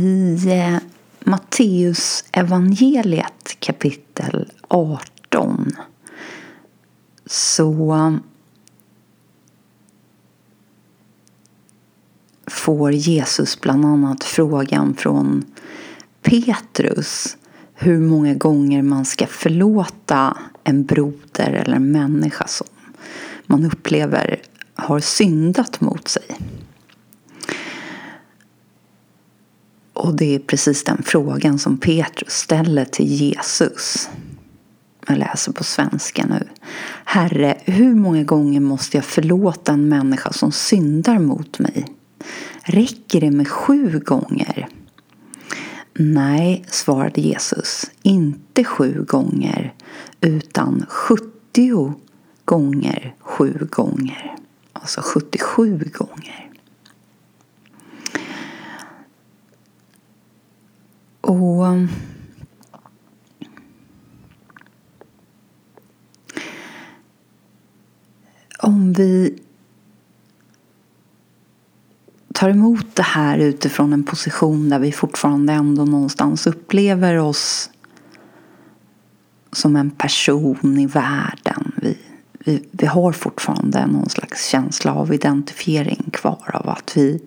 I eh, Matteus evangeliet kapitel 18 så um, får Jesus bland annat frågan från Petrus hur många gånger man ska förlåta en broder eller en människa som man upplever har syndat mot sig. Och det är precis den frågan som Petrus ställer till Jesus. Jag läser på svenska nu. Herre, hur många gånger måste jag förlåta en människa som syndar mot mig? Räcker det med sju gånger? Nej, svarade Jesus, inte sju gånger utan sjuttio gånger sju gånger. Alltså 77 gånger. Och um, om vi tar emot det här utifrån en position där vi fortfarande ändå någonstans upplever oss som en person i världen. Vi, vi, vi har fortfarande någon slags känsla av identifiering kvar av att vi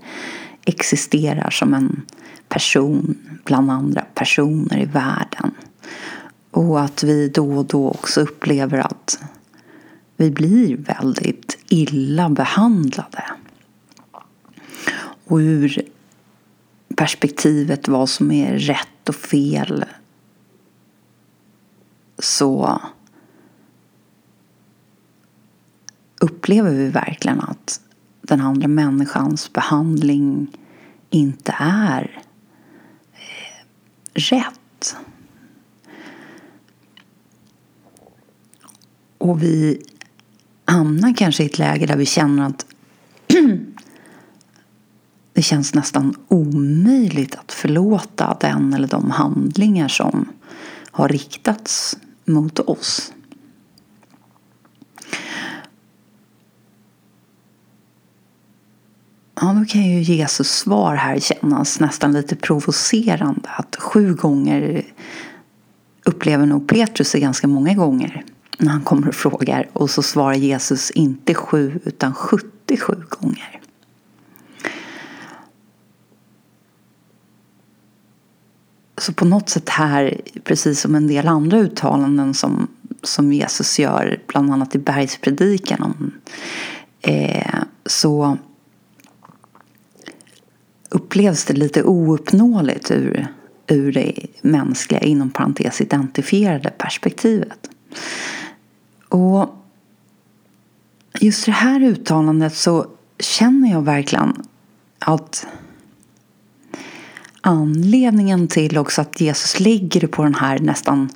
existerar som en person bland andra personer i världen. Och att vi då och då också upplever att vi blir väldigt illa behandlade. Och ur perspektivet vad som är rätt och fel så upplever vi verkligen att den andra människans behandling inte är eh, rätt. Och vi hamnar kanske i ett läge där vi känner att det känns nästan omöjligt att förlåta den eller de handlingar som har riktats mot oss. Då kan ju Jesus svar här kännas nästan lite provocerande. Att sju gånger upplever nog Petrus det ganska många gånger när han kommer och frågar. Och så svarar Jesus inte sju utan 77 gånger. Så på något sätt här, precis som en del andra uttalanden som, som Jesus gör, bland annat i bergspredikan, om, eh, så upplevs det lite ouppnåeligt ur, ur det mänskliga, inom parentes identifierade perspektivet. Och just det här uttalandet så känner jag verkligen att anledningen till också att Jesus lägger det på den här nästan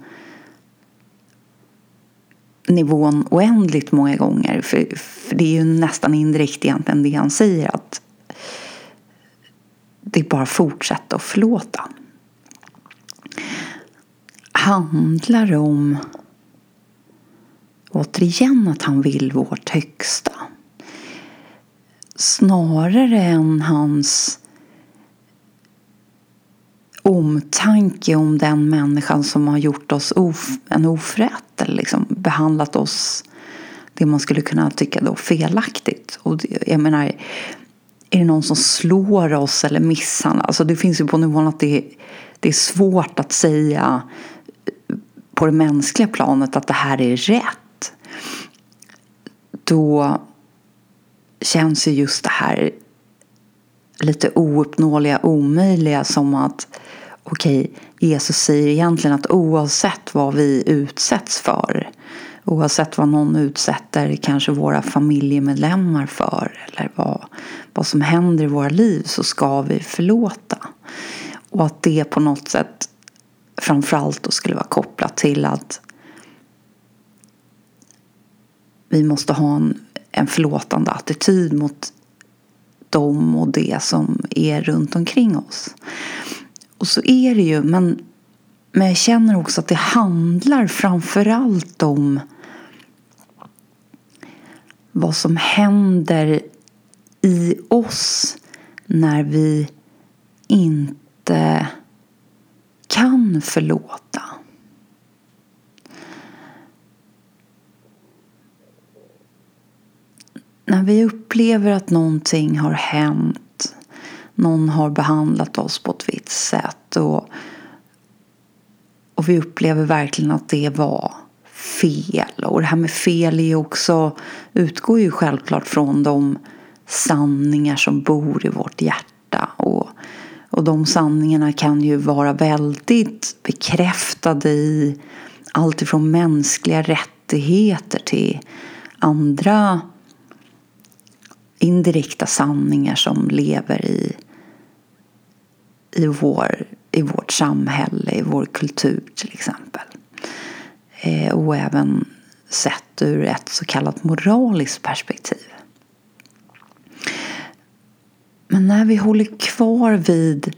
nivån oändligt många gånger. För, för det är ju nästan indirekt egentligen det han säger att det är bara att fortsätta att förlåta. Handlar om återigen att han vill vårt högsta. Snarare än hans omtanke om den människan som har gjort oss of, en oförrätt eller liksom behandlat oss det man skulle kunna tycka då felaktigt. Och det, jag menar, är det någon som slår oss eller misshandlar? Alltså det finns ju på nivån att det, det är svårt att säga eh, på det mänskliga planet att det här är rätt. Då känns ju just det här lite ouppnåeliga, omöjliga som att okej, okay, Jesus säger egentligen att oavsett vad vi utsätts för oavsett vad någon utsätter kanske våra familjemedlemmar för eller vad, vad som händer i våra liv så ska vi förlåta. Och att det på något sätt framförallt då skulle vara kopplat till att vi måste ha en, en förlåtande attityd mot dem och det som är runt omkring oss. Och så är det ju, men, men jag känner också att det handlar framförallt om vad som händer i oss när vi inte kan förlåta. När vi upplever att någonting har hänt, någon har behandlat oss på ett visst sätt och, och vi upplever verkligen att det var fel. Och det här med fel är också, utgår ju självklart från de sanningar som bor i vårt hjärta. Och, och de sanningarna kan ju vara väldigt bekräftade i allt ifrån mänskliga rättigheter till andra indirekta sanningar som lever i, i, vår, i vårt samhälle, i vår kultur till exempel. Eh, och även sett ur ett så kallat moraliskt perspektiv. Men när vi håller kvar vid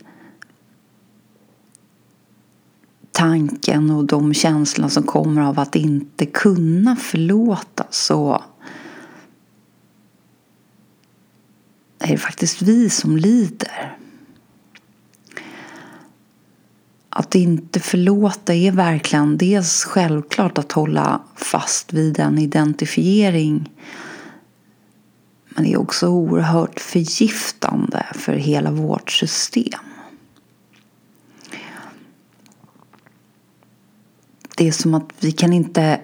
tanken och de känslorna som kommer av att inte kunna förlåta så är det faktiskt vi som lider. Att inte förlåta är verkligen dels självklart att hålla fast vid en identifiering men det är också oerhört förgiftande för hela vårt system. Det är som att vi kan inte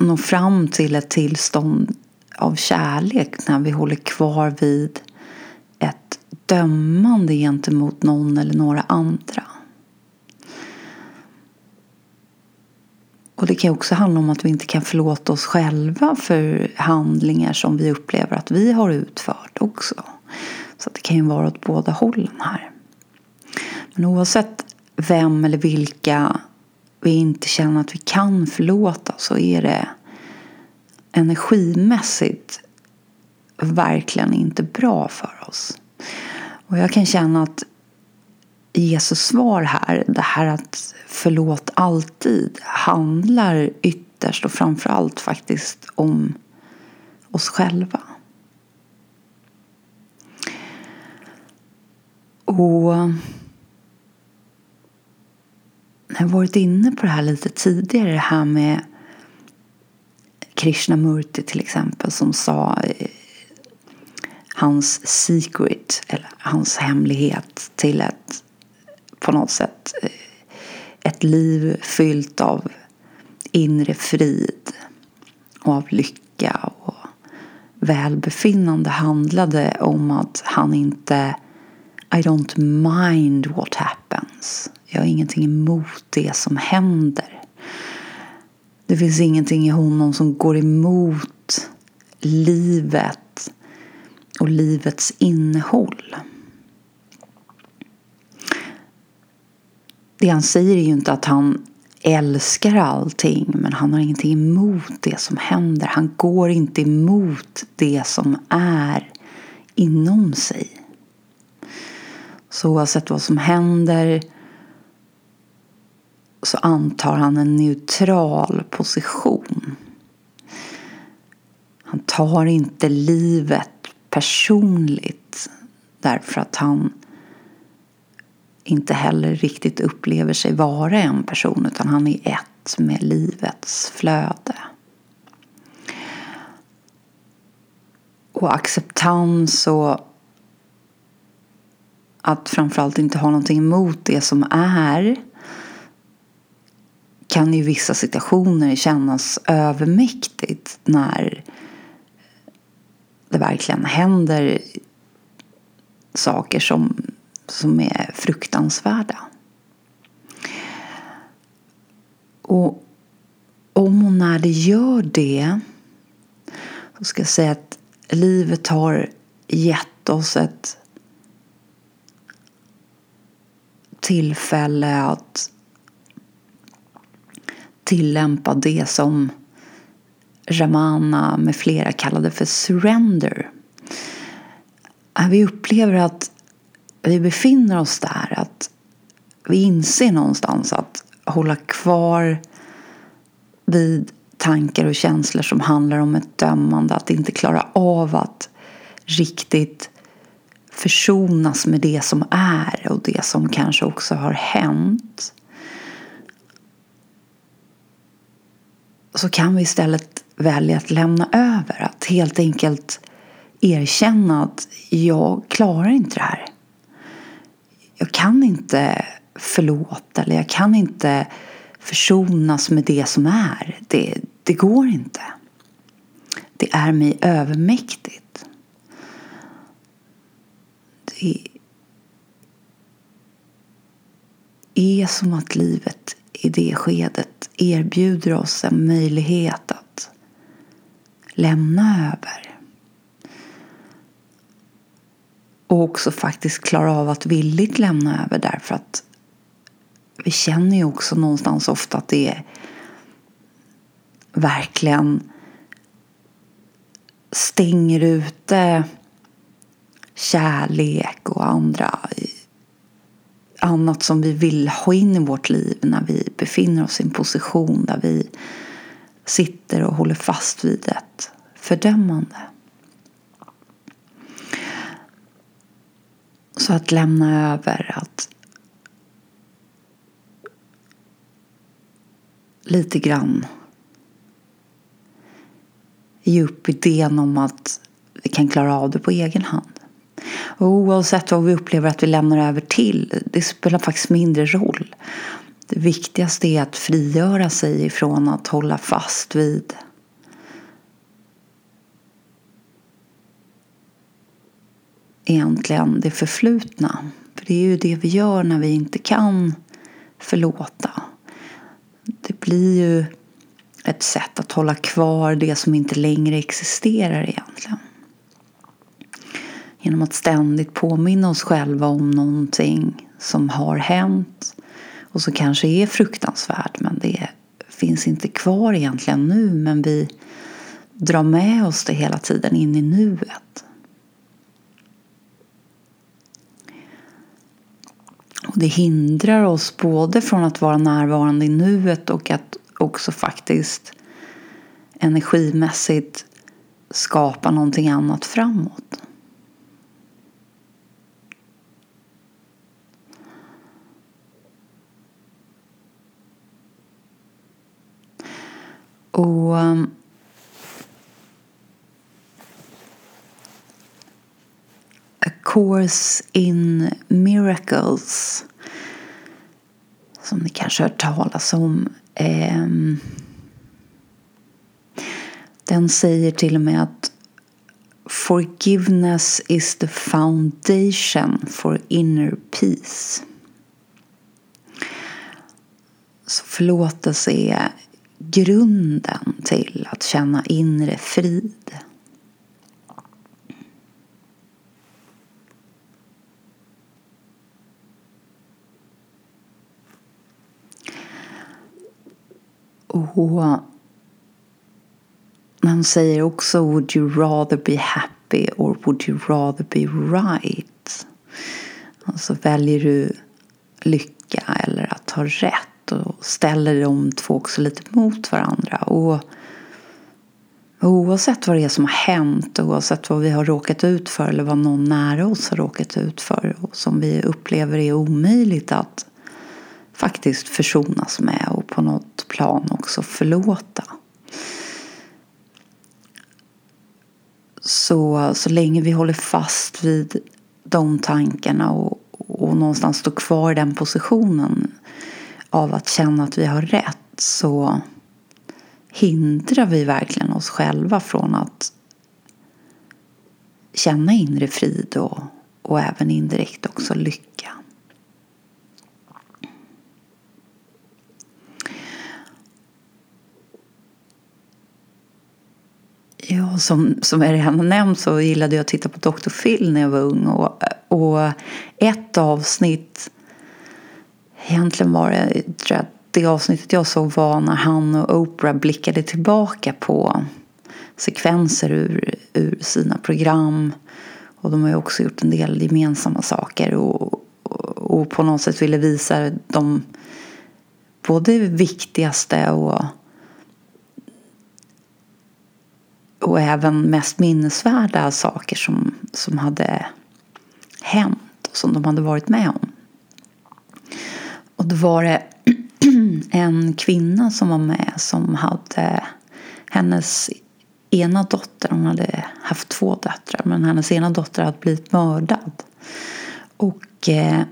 nå fram till ett tillstånd av kärlek när vi håller kvar vid ett dömande gentemot någon eller några andra. Och det kan också handla om att vi inte kan förlåta oss själva för handlingar som vi upplever att vi har utfört också. Så det kan ju vara åt båda hållen här. Men oavsett vem eller vilka vi inte känner att vi kan förlåta så är det energimässigt verkligen inte bra för oss. Och jag kan känna att Jesus svar här, det här att förlåt alltid, handlar ytterst och framför allt faktiskt om oss själva. Och jag har varit inne på det här lite tidigare, det här med Krishnamurti till exempel som sa eh, hans secret, eller hans hemlighet till ett på något sätt eh, ett liv fyllt av inre frid och av lycka och välbefinnande handlade om att han inte I don't mind what happens. Jag har ingenting emot det som händer. Det finns ingenting i honom som går emot livet och livets innehåll. Det han säger är ju inte att han älskar allting men han har ingenting emot det som händer. Han går inte emot det som är inom sig. Så oavsett vad som händer så antar han en neutral position. Han tar inte livet personligt därför att han inte heller riktigt upplever sig vara en person utan han är ett med livets flöde. Och acceptans och att framförallt inte ha någonting emot det som är kan i vissa situationer kännas övermäktigt när det verkligen händer saker som som är fruktansvärda. Och om och när det gör det så ska jag säga att livet har gett oss ett tillfälle att tillämpa det som Ramana med flera kallade för surrender. Vi upplever att vi befinner oss där. Att vi inser någonstans att hålla kvar vid tankar och känslor som handlar om ett dömande. Att inte klara av att riktigt försonas med det som är och det som kanske också har hänt så kan vi istället välja att lämna över. Att helt enkelt erkänna att jag klarar inte det här. Jag kan inte förlåta eller jag kan inte försonas med det som är. Det, det går inte. Det är mig övermäktigt. Det är som att livet i det skedet erbjuder oss en möjlighet att lämna över. Och också faktiskt klara av att villigt lämna över därför att vi känner ju också någonstans ofta att det är verkligen stänger ute kärlek och andra annat som vi vill ha in i vårt liv när vi befinner oss i en position där vi sitter och håller fast vid ett fördömande. Så att lämna över, att lite grann ge upp idén om att vi kan klara av det på egen hand. Och oavsett vad vi upplever att vi lämnar över till, det spelar faktiskt mindre roll. Det viktigaste är att frigöra sig ifrån att hålla fast vid egentligen det förflutna. För det är ju det vi gör när vi inte kan förlåta. Det blir ju ett sätt att hålla kvar det som inte längre existerar egentligen. Genom att ständigt påminna oss själva om någonting som har hänt och som kanske är fruktansvärt men det finns inte kvar egentligen nu men vi drar med oss det hela tiden in i nuet. Och det hindrar oss både från att vara närvarande i nuet och att också faktiskt energimässigt skapa någonting annat framåt. Och ehm, Course in Miracles som ni kanske har hört talas om. Ehm, den säger till och med att Forgiveness is the foundation for inner peace. Så förlåtelse är grunden till att känna inre frid. Och man säger också Would you rather be happy or would you rather be right? Alltså väljer du lycka eller att ha rätt? och ställer de två också lite mot varandra. Och oavsett vad det är som har hänt, oavsett vad vi har råkat ut för eller vad någon nära oss har råkat ut för och som vi upplever är omöjligt att faktiskt försonas med och på något plan också förlåta. Så, så länge vi håller fast vid de tankarna och, och någonstans står kvar i den positionen av att känna att vi har rätt så hindrar vi verkligen oss själva från att känna inre frid och, och även indirekt också lycka. Ja, som, som jag redan har nämnt så gillade jag att titta på Dr. Phil när jag var ung. Och, och ett avsnitt Egentligen var det, tror jag, det avsnittet jag såg var när han och Oprah blickade tillbaka på sekvenser ur, ur sina program. Och de har ju också gjort en del gemensamma saker och, och, och på något sätt ville visa de både viktigaste och och även mest minnesvärda saker som, som hade hänt och som de hade varit med om. Och då var det en kvinna som var med som hade hennes ena dotter, hon hade haft två döttrar, men hennes ena dotter hade blivit mördad. Och eh,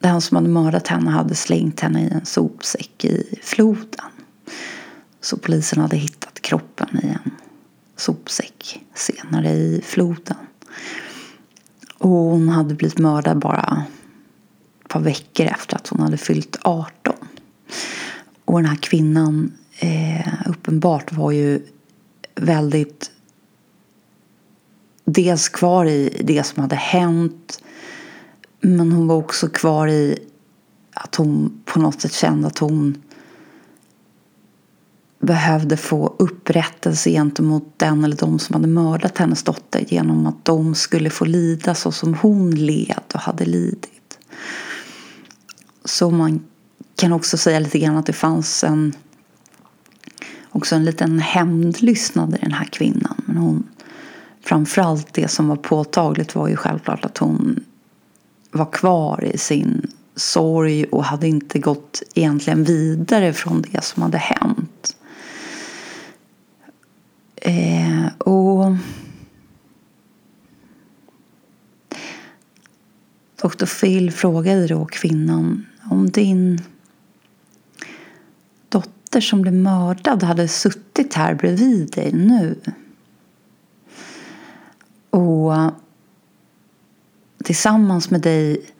den som hade mördat henne hade slängt henne i en sopsäck i floden. Så polisen hade hittat kroppen i en sopsäck senare i floden. Och hon hade blivit mördad bara ett par veckor efter att hon hade fyllt 18. Och den här kvinnan eh, uppenbart var ju väldigt dels kvar i det som hade hänt men hon var också kvar i att hon på något sätt kände att hon behövde få upprättelse gentemot den eller de som hade mördat hennes dotter genom att de skulle få lida så som hon led och hade lidit. Så man kan också säga lite grann att det fanns en också en liten hämndlystnad i den här kvinnan. Men hon, framförallt det som var påtagligt var ju självklart att hon var kvar i sin sorg och hade inte gått egentligen vidare från det som hade hänt. Eh, och Dr. Phil frågade då kvinnan om din dotter som blev mördad hade suttit här bredvid dig nu. Och tillsammans med dig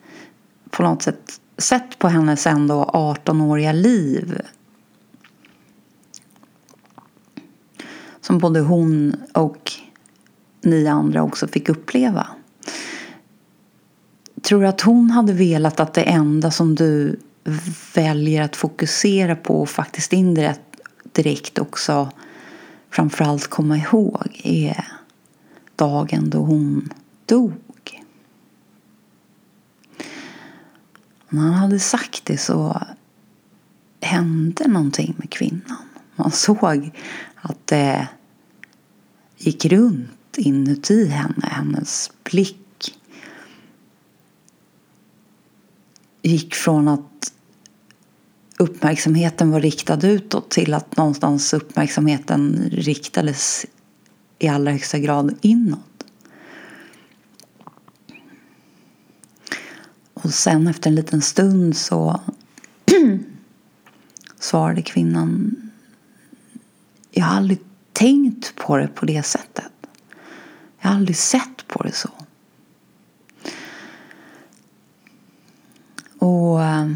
på något sätt sett på hennes ändå 18-åriga liv. Som både hon och ni andra också fick uppleva. Tror du att hon hade velat att det enda som du väljer att fokusera på och faktiskt indirekt direkt också framförallt komma ihåg är dagen då hon dog? När han hade sagt det så hände någonting med kvinnan. Man såg att det gick runt inuti henne. Hennes blick gick från att uppmärksamheten var riktad utåt till att någonstans uppmärksamheten riktades i allra högsta grad inåt. Och sen efter en liten stund så svarade kvinnan Jag har aldrig tänkt på det på det sättet. Jag har aldrig sett på det så. Och eh,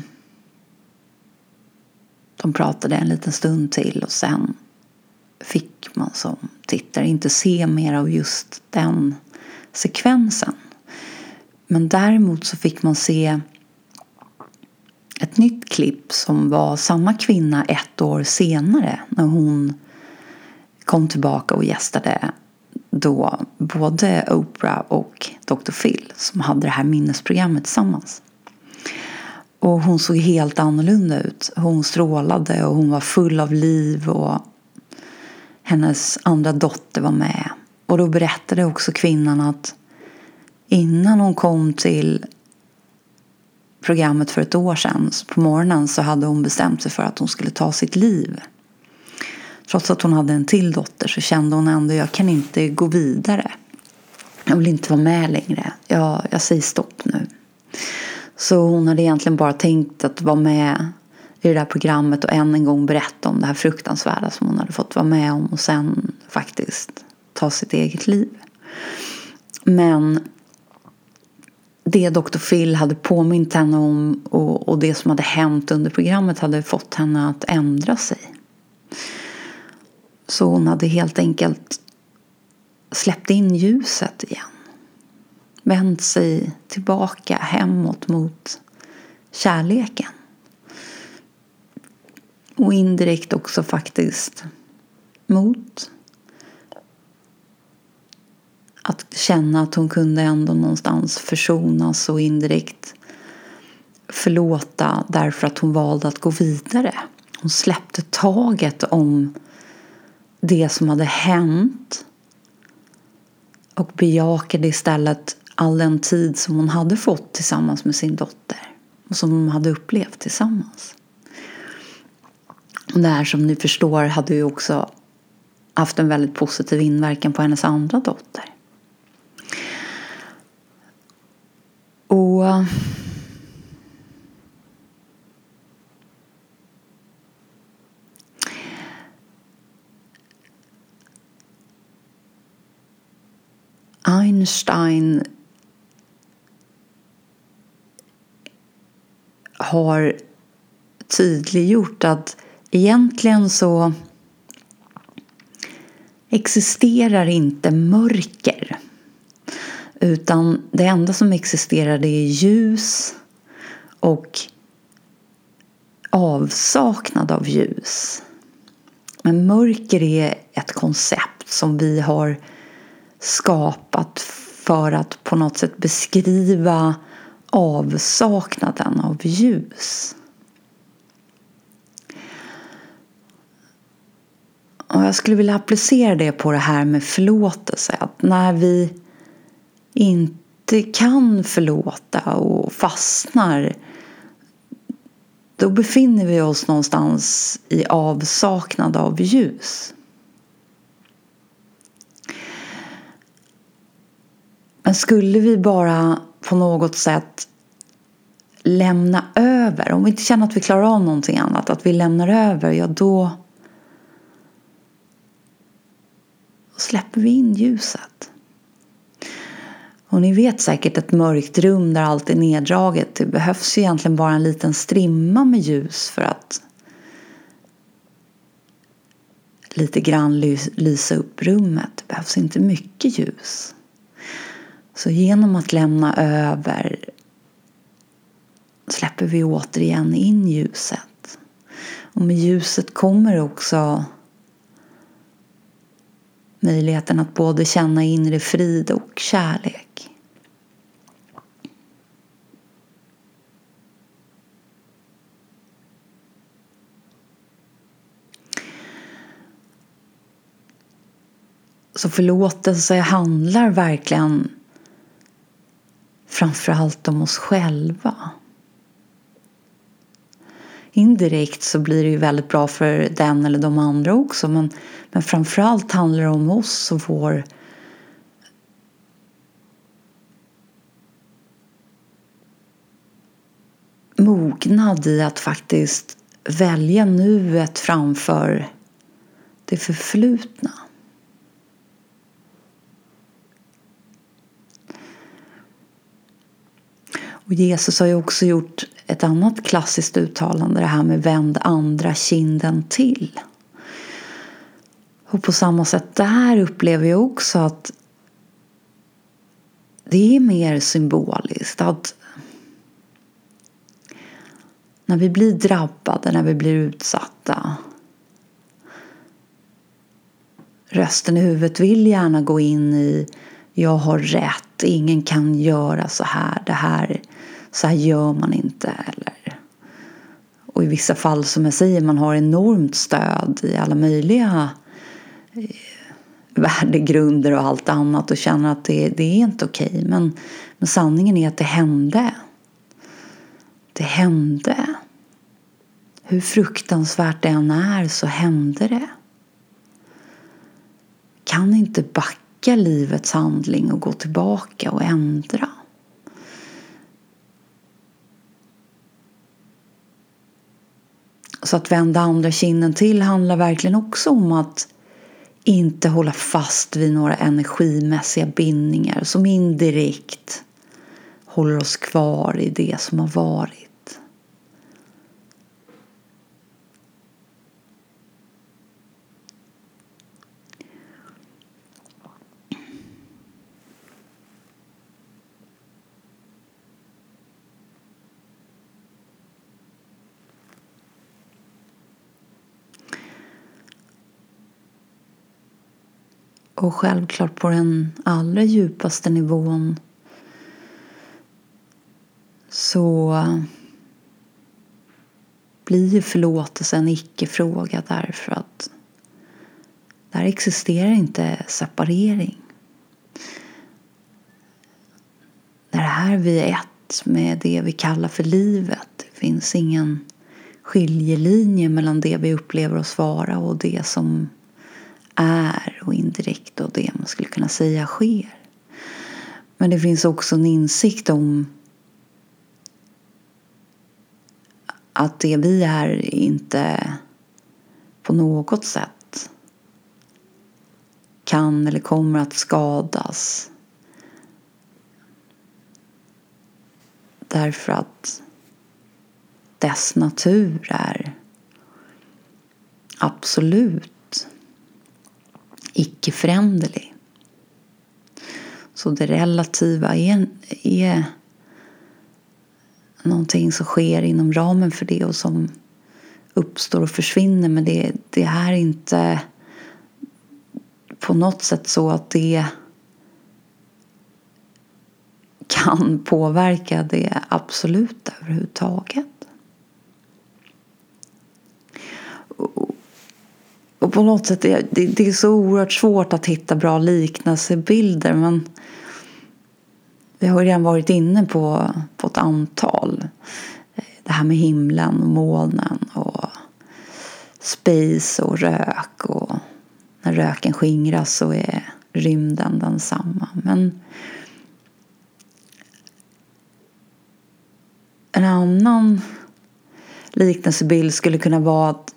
de pratade en liten stund till och sen fick man som tittare inte se mer av just den sekvensen. Men däremot så fick man se ett nytt klipp som var samma kvinna ett år senare när hon kom tillbaka och gästade då både Oprah och Dr. Phil som hade det här minnesprogrammet tillsammans. Och hon såg helt annorlunda ut. Hon strålade och hon var full av liv och hennes andra dotter var med. Och då berättade också kvinnan att innan hon kom till programmet för ett år sedan på morgonen så hade hon bestämt sig för att hon skulle ta sitt liv. Trots att hon hade en till dotter så kände hon ändå jag kan inte gå vidare. Jag vill inte vara med längre. Jag, jag säger stopp nu. Så hon hade egentligen bara tänkt att vara med i det där programmet och än en gång berätta om det här fruktansvärda som hon hade fått vara med om och sen faktiskt ta sitt eget liv. Men det Dr. Phil hade påmint henne om och, och det som hade hänt under programmet hade fått henne att ändra sig. Så hon hade helt enkelt släppt in ljuset igen. Vänt sig tillbaka hemåt mot kärleken. Och indirekt också faktiskt mot att känna att hon kunde ändå någonstans försonas och indirekt förlåta därför att hon valde att gå vidare. Hon släppte taget om det som hade hänt och bejakade istället all den tid som hon hade fått tillsammans med sin dotter och som de hade upplevt tillsammans. Och det här som ni förstår hade ju också haft en väldigt positiv inverkan på hennes andra dotter. Och Einstein har tydliggjort att egentligen så existerar inte mörker. Utan det enda som existerar det är ljus och avsaknad av ljus. Men mörker är ett koncept som vi har skapat för att på något sätt beskriva avsaknaden av ljus. Och jag skulle vilja applicera det på det här med förlåtelse. Att när vi inte kan förlåta och fastnar då befinner vi oss någonstans i avsaknad av ljus. Men skulle vi bara på något sätt lämna över, om vi inte känner att vi klarar av någonting annat, att vi lämnar över, ja då släpper vi in ljuset. Och ni vet säkert ett mörkt rum där allt är neddraget. Det behövs ju egentligen bara en liten strimma med ljus för att lite grann lysa upp rummet. Det behövs inte mycket ljus. Så genom att lämna över släpper vi återigen in ljuset. Och med ljuset kommer också möjligheten att både känna inre frid och kärlek. Så förlåtelse handlar verkligen framförallt om oss själva. Indirekt så blir det ju väldigt bra för den eller de andra också men, men framförallt handlar det om oss och vår mognad i att faktiskt välja nuet framför det förflutna. Och Jesus har ju också gjort ett annat klassiskt uttalande, det här med vänd andra kinden till. Och på samma sätt där upplever jag också att det är mer symboliskt. Att när vi blir drabbade, när vi blir utsatta rösten i huvudet vill gärna gå in i jag har rätt, ingen kan göra så här, det här så här gör man inte. Eller, och i vissa fall, som jag säger, man har enormt stöd i alla möjliga eh, värdegrunder och allt annat och känner att det, det är inte okej. Men, men sanningen är att det hände. Det hände. Hur fruktansvärt det än är så hände det. Kan inte backa livets handling och gå tillbaka och ändra. Så att vända andra kinden till handlar verkligen också om att inte hålla fast vid några energimässiga bindningar som indirekt håller oss kvar i det som har varit. Och självklart på den allra djupaste nivån så blir förlåtelse en icke-fråga därför att där existerar inte separering. Det är vi är ett med det vi kallar för livet. Det finns ingen skiljelinje mellan det vi upplever oss vara och det som är och indirekt och det man skulle kunna säga sker. Men det finns också en insikt om att det vi är inte på något sätt kan eller kommer att skadas. Därför att dess natur är absolut icke-föränderlig. Så det relativa är, är någonting som sker inom ramen för det och som uppstår och försvinner. Men det, det är inte på något sätt så att det kan påverka det absoluta överhuvudtaget. Och på något sätt är det, det är så oerhört svårt att hitta bra liknelsebilder. Men vi har redan varit inne på, på ett antal. Det här med himlen och molnen och space och rök. Och när röken skingras så är rymden densamma. Men en annan liknelsebild skulle kunna vara att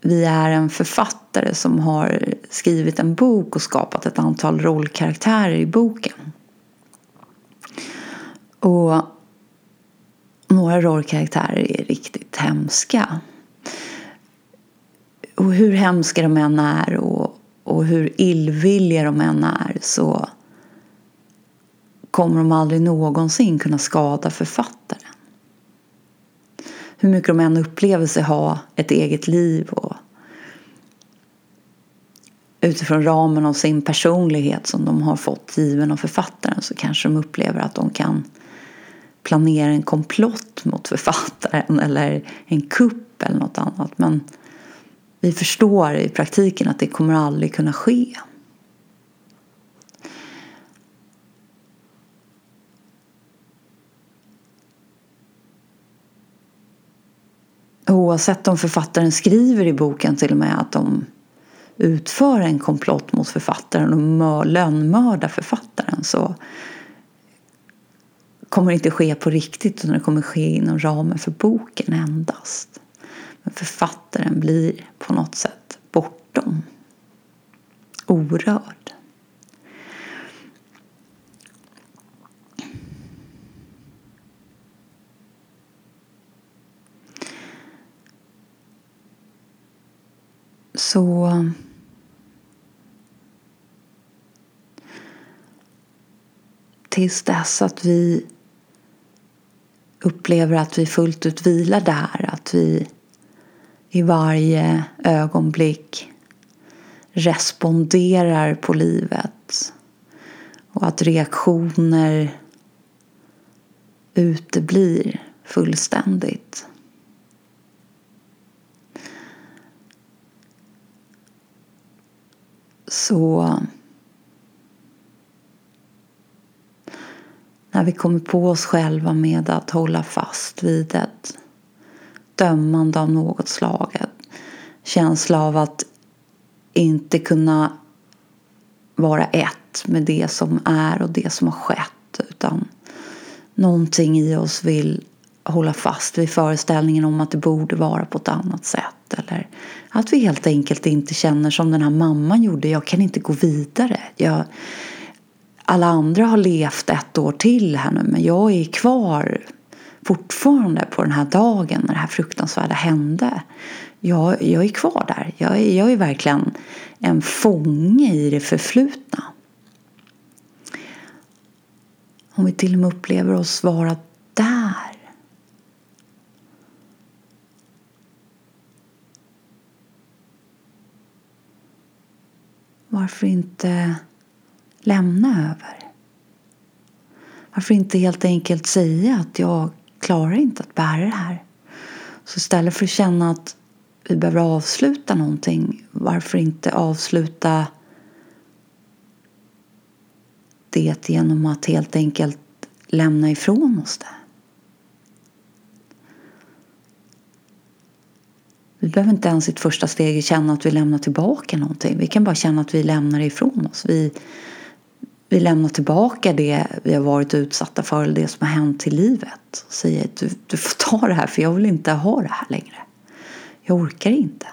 vi är en författare som har skrivit en bok och skapat ett antal rollkaraktärer i boken. Och några rollkaraktärer är riktigt hemska. Och hur hemska de än är och, och hur illvilliga de än är så kommer de aldrig någonsin kunna skada författaren. Hur mycket de än upplever sig ha ett eget liv och utifrån ramen av sin personlighet som de har fått given av författaren så kanske de upplever att de kan planera en komplott mot författaren eller en kupp eller något annat. Men vi förstår i praktiken att det kommer aldrig kunna ske. Oavsett om författaren skriver i boken till och med att de utföra en komplott mot författaren och lönnmörda författaren så kommer det inte ske på riktigt utan det kommer ske inom ramen för boken endast. Men författaren blir på något sätt bortom, orörd. Så tills dess att vi upplever att vi fullt ut vilar där. Att vi i varje ögonblick responderar på livet. Och att reaktioner uteblir fullständigt. Så När vi kommer på oss själva med att hålla fast vid ett dömande av något slag. En känsla av att inte kunna vara ett med det som är och det som har skett. Utan någonting i oss vill hålla fast vid föreställningen om att det borde vara på ett annat sätt. Eller att vi helt enkelt inte känner som den här mamman gjorde. Jag kan inte gå vidare. Jag, alla andra har levt ett år till här nu men jag är kvar fortfarande på den här dagen när det här fruktansvärda hände. Jag, jag är kvar där. Jag är, jag är verkligen en fånge i det förflutna. Om vi till och med upplever oss vara där. Varför inte lämna över? Varför inte helt enkelt säga att jag klarar inte att bära det här? Så istället för att känna att vi behöver avsluta någonting, varför inte avsluta det genom att helt enkelt lämna ifrån oss det. Vi behöver inte ens i ett första steg känna att vi lämnar tillbaka någonting. Vi kan bara känna att vi lämnar ifrån oss. Vi, vi lämnar tillbaka det vi har varit utsatta för eller det som har hänt i livet. Och säger att du, du får ta det här för jag vill inte ha det här längre. Jag orkar inte.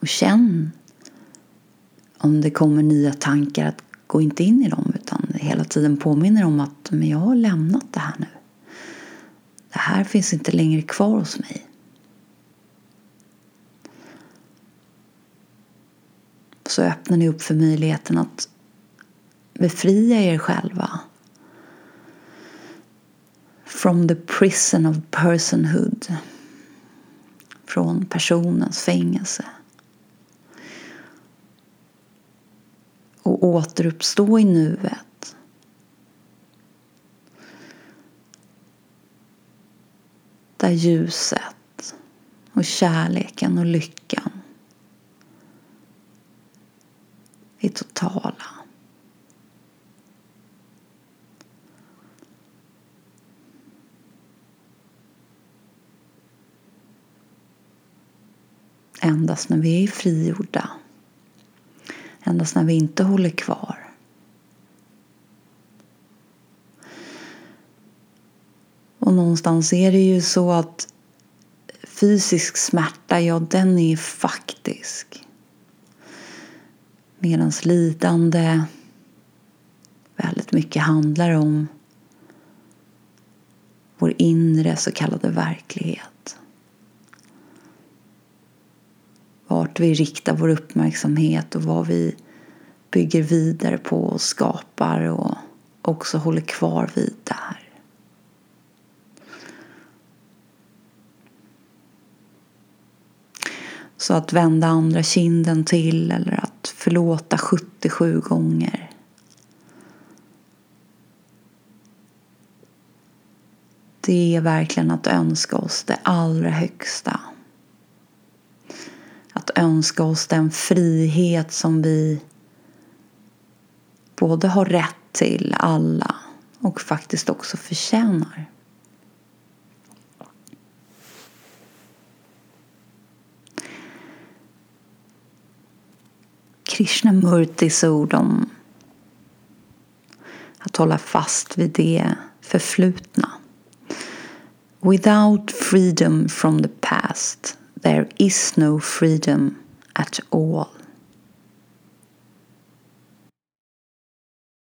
Och känn om det kommer nya tankar att gå inte in i dem utan hela tiden påminner om att men jag har lämnat det här nu. Det här finns inte längre kvar hos mig. Så öppnar ni upp för möjligheten att befria er själva. From the prison of personhood. Från personens fängelse. Och återuppstå i nuet. Där ljuset och kärleken och lyckan är totala. Endast när vi är frigjorda Endast när vi inte håller kvar. Och någonstans är det ju så att fysisk smärta, ja den är faktisk. Medan lidande väldigt mycket handlar om vår inre så kallade verklighet vart vi riktar vår uppmärksamhet och vad vi bygger vidare på och skapar och också håller kvar vid där. Så att vända andra kinden till eller att förlåta 77 gånger. Det är verkligen att önska oss det allra högsta att önska oss den frihet som vi både har rätt till alla och faktiskt också förtjänar. Krishnamurtis ord om att hålla fast vid det förflutna. Without freedom from the past There is no freedom at all.